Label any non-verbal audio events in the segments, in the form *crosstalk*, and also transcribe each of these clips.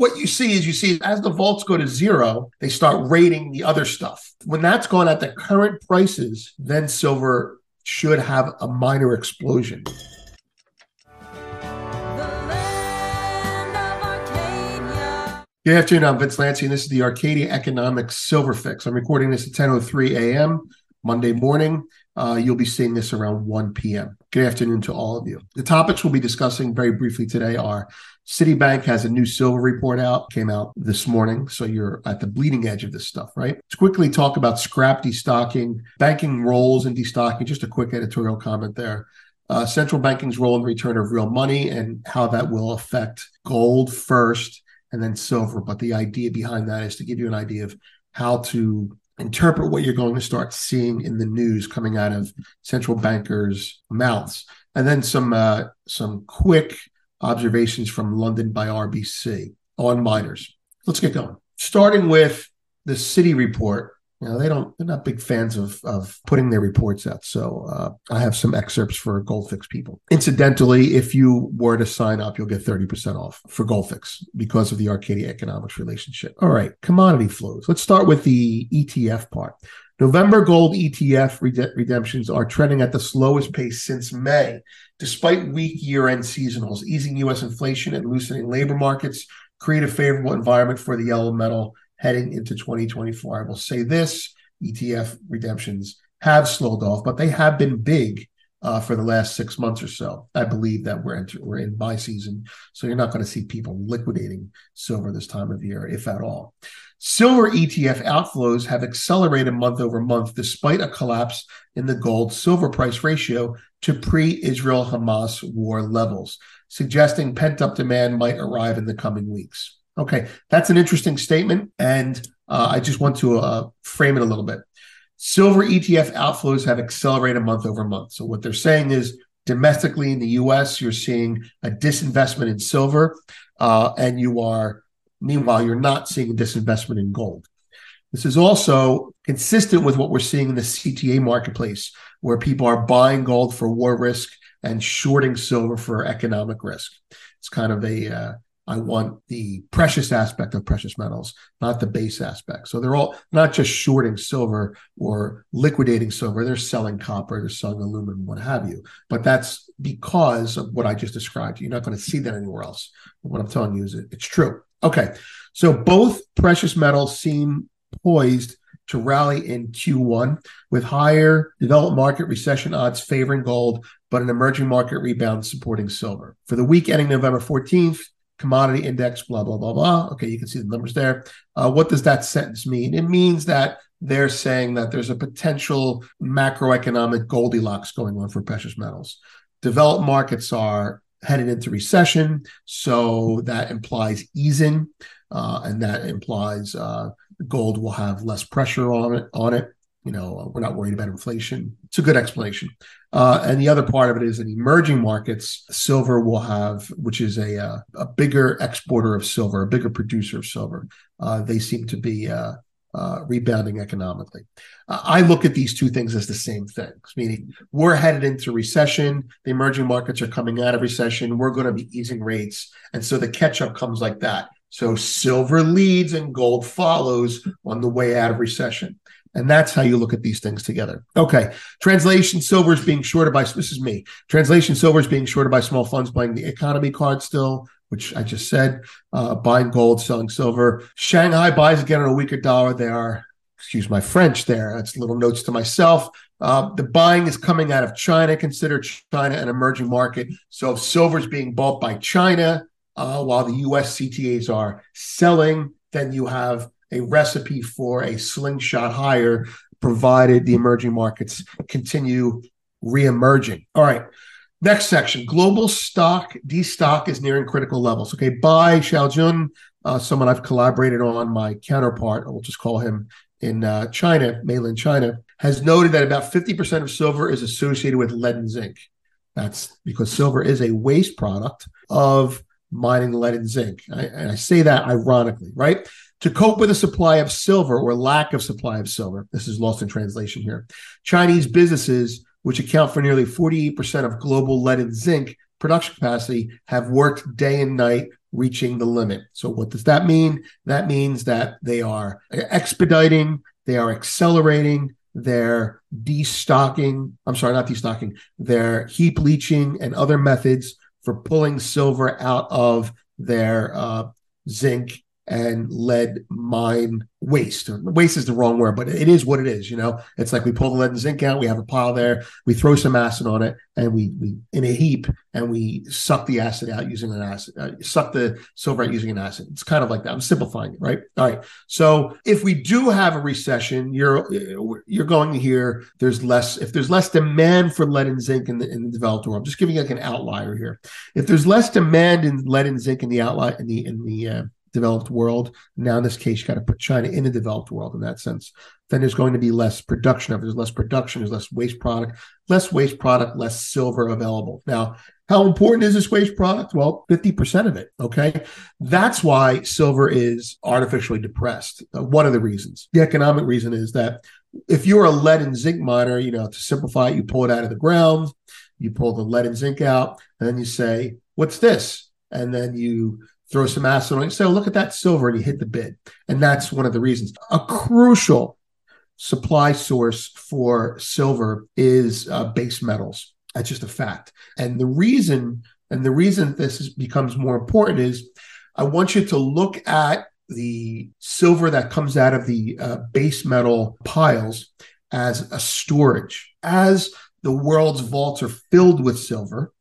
what you see is you see as the vaults go to zero, they start rating the other stuff. When that's gone at the current prices, then silver should have a minor explosion. Good afternoon. I'm Vince Lanci, and this is the Arcadia Economics Silver Fix. I'm recording this at 10:03 a.m. Monday morning. Uh, you'll be seeing this around 1 p.m. Good afternoon to all of you. The topics we'll be discussing very briefly today are Citibank has a new silver report out, came out this morning. So you're at the bleeding edge of this stuff, right? Let's quickly talk about scrap destocking, banking roles and destocking. Just a quick editorial comment there. Uh, central banking's role in the return of real money and how that will affect gold first and then silver. But the idea behind that is to give you an idea of how to interpret what you're going to start seeing in the news coming out of central bankers' mouths, and then some uh, some quick observations from London by RBC on miners. Let's get going. Starting with the Citi report you know, they don't, they're not big fans of, of putting their reports out. So uh, I have some excerpts for Goldfix people. Incidentally, if you were to sign up, you'll get 30% off for Goldfix because of the Arcadia Economics relationship. All right, commodity flows. Let's start with the ETF part. November gold ETF redemptions are trending at the slowest pace since May, despite weak year end seasonals. Easing U.S. inflation and loosening labor markets create a favorable environment for the yellow metal heading into 2024. I will say this ETF redemptions have slowed off, but they have been big uh, for the last six months or so. I believe that we're enter- we're in buy season, so you're not going to see people liquidating silver this time of year, if at all. Silver ETF outflows have accelerated month over month despite a collapse in the gold silver price ratio to pre Israel Hamas war levels, suggesting pent up demand might arrive in the coming weeks. Okay, that's an interesting statement, and uh, I just want to uh, frame it a little bit. Silver ETF outflows have accelerated month over month. So what they're saying is domestically in the U.S., you're seeing a disinvestment in silver, uh, and you are meanwhile you're not seeing a disinvestment in gold. This is also consistent with what we're seeing in the CTA marketplace, where people are buying gold for war risk and shorting silver for economic risk. It's kind of a uh, I want the precious aspect of precious metals, not the base aspect. So they're all not just shorting silver or liquidating silver, they're selling copper, they're selling aluminum, what have you. But that's because of what I just described. You're not going to see that anywhere else. What I'm telling you is it, it's true. Okay. So both precious metals seem poised to rally in Q1 with higher developed market recession odds favoring gold, but an emerging market rebound supporting silver. For the week ending November 14th, commodity index, blah, blah, blah, blah. Okay, you can see the numbers there. Uh, what does that sentence mean? It means that they're saying that there's a potential macroeconomic Goldilocks going on for precious metals. Developed markets are headed into recession, so that implies easing, uh, and that implies uh, gold will have less pressure on it. On it, you know, we're not worried about inflation. It's a good explanation. Uh, and the other part of it is in emerging markets, silver will have, which is a uh, a bigger exporter of silver, a bigger producer of silver. Uh, they seem to be uh, uh, rebounding economically. Uh, I look at these two things as the same things, meaning we're headed into recession. The emerging markets are coming out of recession. We're going to be easing rates, and so the catch up comes like that. So silver leads and gold follows on the way out of recession. And that's how you look at these things together. Okay. Translation silver is being shorted by, this is me. Translation silver is being shorted by small funds buying the economy card still, which I just said, uh, buying gold, selling silver. Shanghai buys again on a weaker dollar. They are, excuse my French there. That's little notes to myself. Uh, the buying is coming out of China. Consider China an emerging market. So if silver is being bought by China, uh, while the US CTAs are selling, then you have a recipe for a slingshot higher, provided the emerging markets continue re-emerging. All right. Next section: global stock destock is nearing critical levels. Okay, by Xiaojun, uh, someone I've collaborated on, my counterpart, we'll just call him in uh, China, mainland China, has noted that about 50% of silver is associated with lead and zinc. That's because silver is a waste product of mining lead and zinc. I, and I say that ironically, right? To cope with a supply of silver or lack of supply of silver, this is lost in translation here. Chinese businesses, which account for nearly 48% of global lead and zinc, production capacity have worked day and night reaching the limit. So what does that mean? That means that they are expediting, they are accelerating, they're destocking, I'm sorry, not destocking, they're heap leaching and other methods for pulling silver out of their uh, zinc and lead mine waste. Waste is the wrong word, but it is what it is. You know, it's like we pull the lead and zinc out, we have a pile there, we throw some acid on it, and we we in a heap, and we suck the acid out using an acid, uh, suck the silver out using an acid. It's kind of like that. I'm simplifying it, right? All right. So if we do have a recession, you're you're going to hear there's less if there's less demand for lead and zinc in the in the developed world. I'm just giving like an outlier here. If there's less demand in lead and zinc in the outlier in the in the uh, developed world. Now, in this case, you got to put China in the developed world in that sense. Then there's going to be less production of it. There's less production, there's less waste product, less waste product, less silver available. Now, how important is this waste product? Well, 50% of it. Okay. That's why silver is artificially depressed. Uh, one of the reasons. The economic reason is that if you're a lead and zinc miner, you know, to simplify it, you pull it out of the ground, you pull the lead and zinc out, and then you say, What's this? And then you throw some acid on it. So look at that silver, and you hit the bid. And that's one of the reasons. A crucial supply source for silver is uh, base metals. That's just a fact. And the reason, and the reason this is, becomes more important is, I want you to look at the silver that comes out of the uh, base metal piles as a storage. As the world's vaults are filled with silver,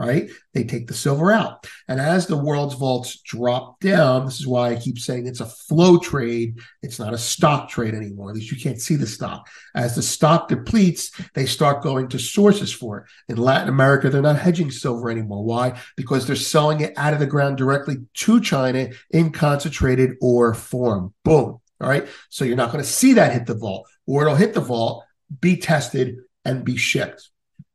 right? They take the silver out. And as the world's vaults drop down, this is why I keep saying it's a flow trade. It's not a stock trade anymore. At least you can't see the stock. As the stock depletes, they start going to sources for it. In Latin America, they're not hedging silver anymore. Why? Because they're selling it out of the ground directly to China in concentrated ore form. Boom. All right. So you're not going to see that hit the vault, or it'll hit the vault, be tested, and be shipped.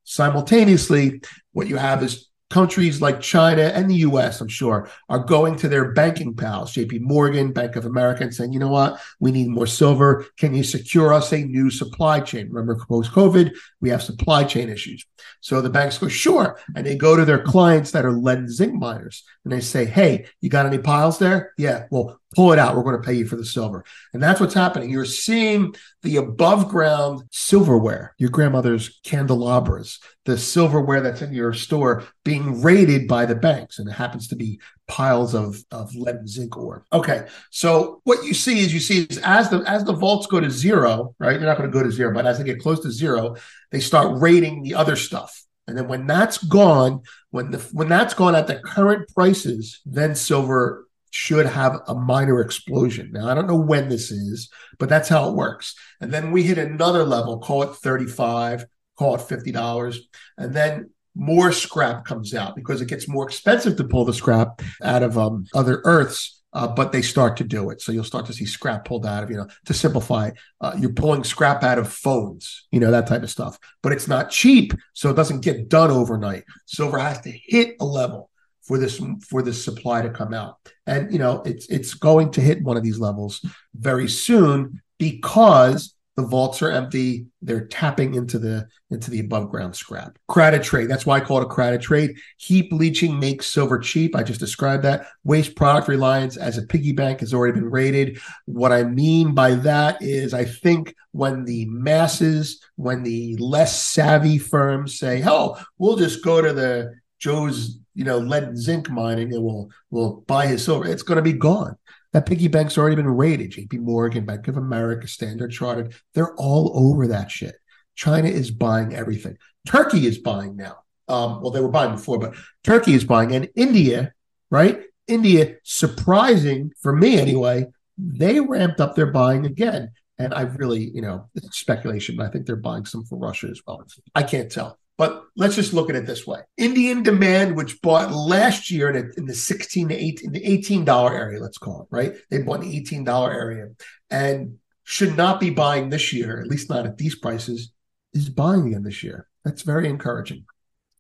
Simultaneously, what you have is countries like China and the US, I'm sure, are going to their banking pals, JP Morgan, Bank of America, and saying, you know what, we need more silver. Can you secure us a new supply chain? Remember, post COVID, we have supply chain issues. So the banks go, sure. And they go to their clients that are lead and zinc miners and they say, hey, you got any piles there? Yeah, well, pull it out. We're going to pay you for the silver. And that's what's happening. You're seeing the above ground silverware, your grandmother's candelabras, the silverware that's in your store being raided by the banks. And it happens to be piles of, of lead and zinc ore. Okay. So what you see is you see is as the as the vaults go to zero, right? They're not going to go to zero, but as they get close to zero, they start raiding the other stuff. And then when that's gone, when the when that's gone at the current prices, then silver should have a minor explosion. Now, I don't know when this is, but that's how it works. And then we hit another level, call it 35, call it $50. And then more scrap comes out because it gets more expensive to pull the scrap out of um, other earths. Uh, but they start to do it. So you'll start to see scrap pulled out of, you know, to simplify, uh, you're pulling scrap out of phones, you know, that type of stuff. But it's not cheap. So it doesn't get done overnight. Silver has to hit a level for this for this supply to come out. And you know it's it's going to hit one of these levels very soon because the vaults are empty. They're tapping into the into the above ground scrap. Crowded trade. That's why i call it a crowded trade. Heap leaching makes silver cheap. I just described that. Waste product reliance as a piggy bank has already been rated what i mean by that is i think when the masses when the less savvy firms say oh we'll just go to the joe's you know, lead zinc mining and will will buy his silver, it's going to be gone. That piggy bank's already been raided. JP Morgan, Bank of America, Standard Chartered, they're all over that shit. China is buying everything. Turkey is buying now. Um, well, they were buying before, but Turkey is buying. And India, right? India, surprising for me anyway, they ramped up their buying again. And I really, you know, speculation, but I think they're buying some for Russia as well. I can't tell. But let's just look at it this way. Indian demand, which bought last year in, the 16 to 18, the $18 area, let's call it, right? They bought the $18 area and should not be buying this year, at least not at these prices, is buying again this year. That's very encouraging.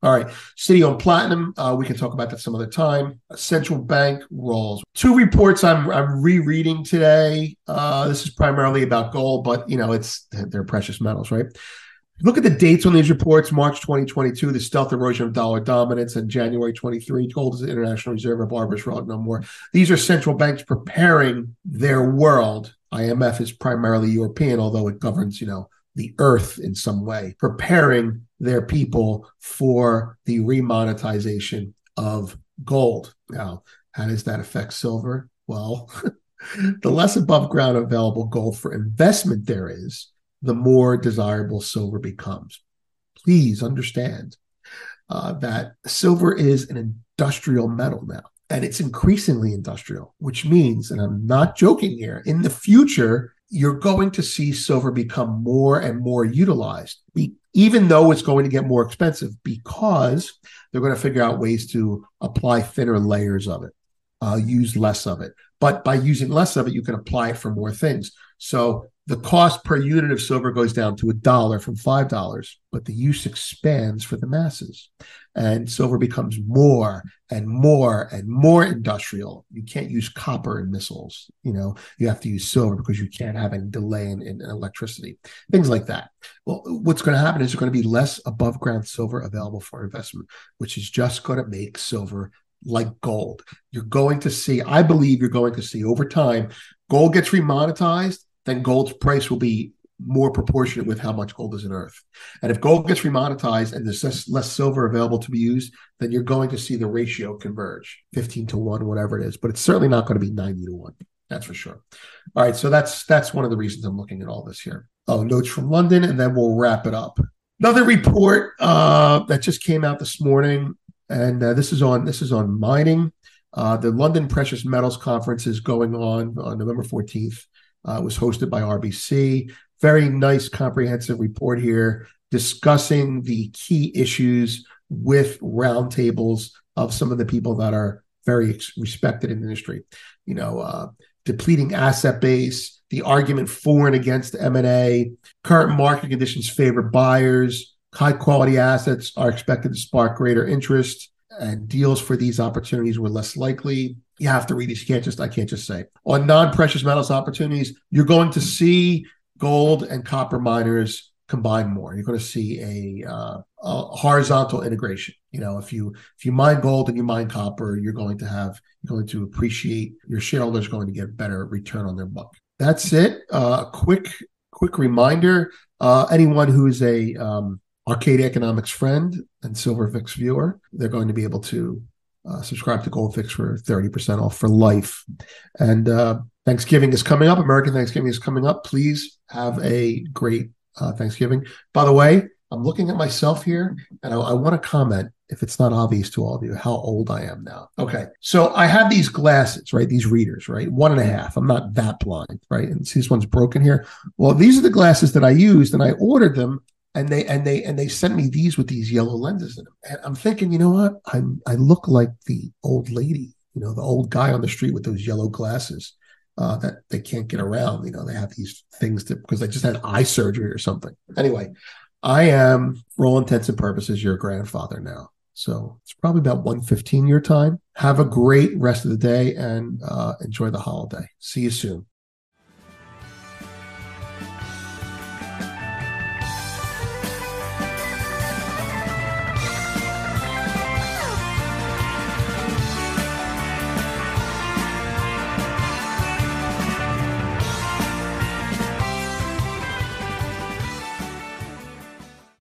All right, Citi on Platinum. Uh, we can talk about that some other time. Central bank roles. Two reports I'm I'm rereading today. Uh, this is primarily about gold, but you know it's they're precious metals, right? Look at the dates on these reports March 2022, the stealth erosion of dollar dominance, and January 23, gold is the international reserve of arbitrage no more. These are central banks preparing their world. IMF is primarily European, although it governs, you know, the earth in some way, preparing their people for the remonetization of gold. Now, how does that affect silver? Well, *laughs* the less above ground available gold for investment there is, the more desirable silver becomes. Please understand uh, that silver is an industrial metal now, and it's increasingly industrial, which means, and I'm not joking here, in the future, you're going to see silver become more and more utilized, even though it's going to get more expensive because they're going to figure out ways to apply thinner layers of it, uh, use less of it. But by using less of it, you can apply it for more things. So the cost per unit of silver goes down to a dollar from five dollars, but the use expands for the masses. And silver becomes more and more and more industrial. You can't use copper in missiles. You know, you have to use silver because you can't have any delay in, in electricity, things like that. Well, what's going to happen is there's going to be less above ground silver available for investment, which is just going to make silver like gold. You're going to see, I believe you're going to see over time, gold gets remonetized then gold's price will be more proportionate with how much gold is in earth. And if gold gets remonetized and there's less, silver available to be used, then you're going to see the ratio converge 15 to 1, whatever it is. But it's certainly not going to be 90 to 1. That's for sure. All right. So that's that's one of the reasons I'm looking at all this here. Oh, notes from London, and then we'll wrap it up. Another report uh, that just came out this morning, and uh, this is on this is on mining. Uh, the London Precious Metals Conference is going on on November 14th uh, was hosted by RBC. Very nice, comprehensive report here discussing the key issues with roundtables of some of the people that are very respected in the industry. You know, uh, depleting asset base, the argument for and against M&A, current market conditions favor buyers, high quality assets are expected to spark greater interest, and deals for these opportunities were less likely you have to read these. You can't just, I can't just say. On non precious metals opportunities, you're going to see gold and copper miners combine more. You're going to see a, uh, a, horizontal integration. You know, if you if you mine gold and you mine copper, you're going to have you're going to appreciate your shareholders going to get better return on their buck. That's it. Uh, quick quick reminder: uh, anyone who's a um, Arcadia Economics friend and Silverfix viewer, they're going to be able to uh, subscribe to Goldfix for 30% off for life. And uh, Thanksgiving is coming up. American Thanksgiving is coming up. Please have a great uh, Thanksgiving. By the way, I'm looking at myself here and I, I want to comment, if it's not obvious to all of you, how old I am now. Okay. So I have these glasses, right? These readers, right? One and a half. I'm not that blind, right? And see this one's broken here. Well, these are the glasses that I used and I ordered them and they and they and they sent me these with these yellow lenses in them. And I'm thinking, you know what? I'm I look like the old lady, you know, the old guy on the street with those yellow glasses uh, that they can't get around. You know, they have these things that because they just had eye surgery or something. Anyway, I am, for all intents and purposes, your grandfather now. So it's probably about 1.15 your time. Have a great rest of the day and uh, enjoy the holiday. See you soon.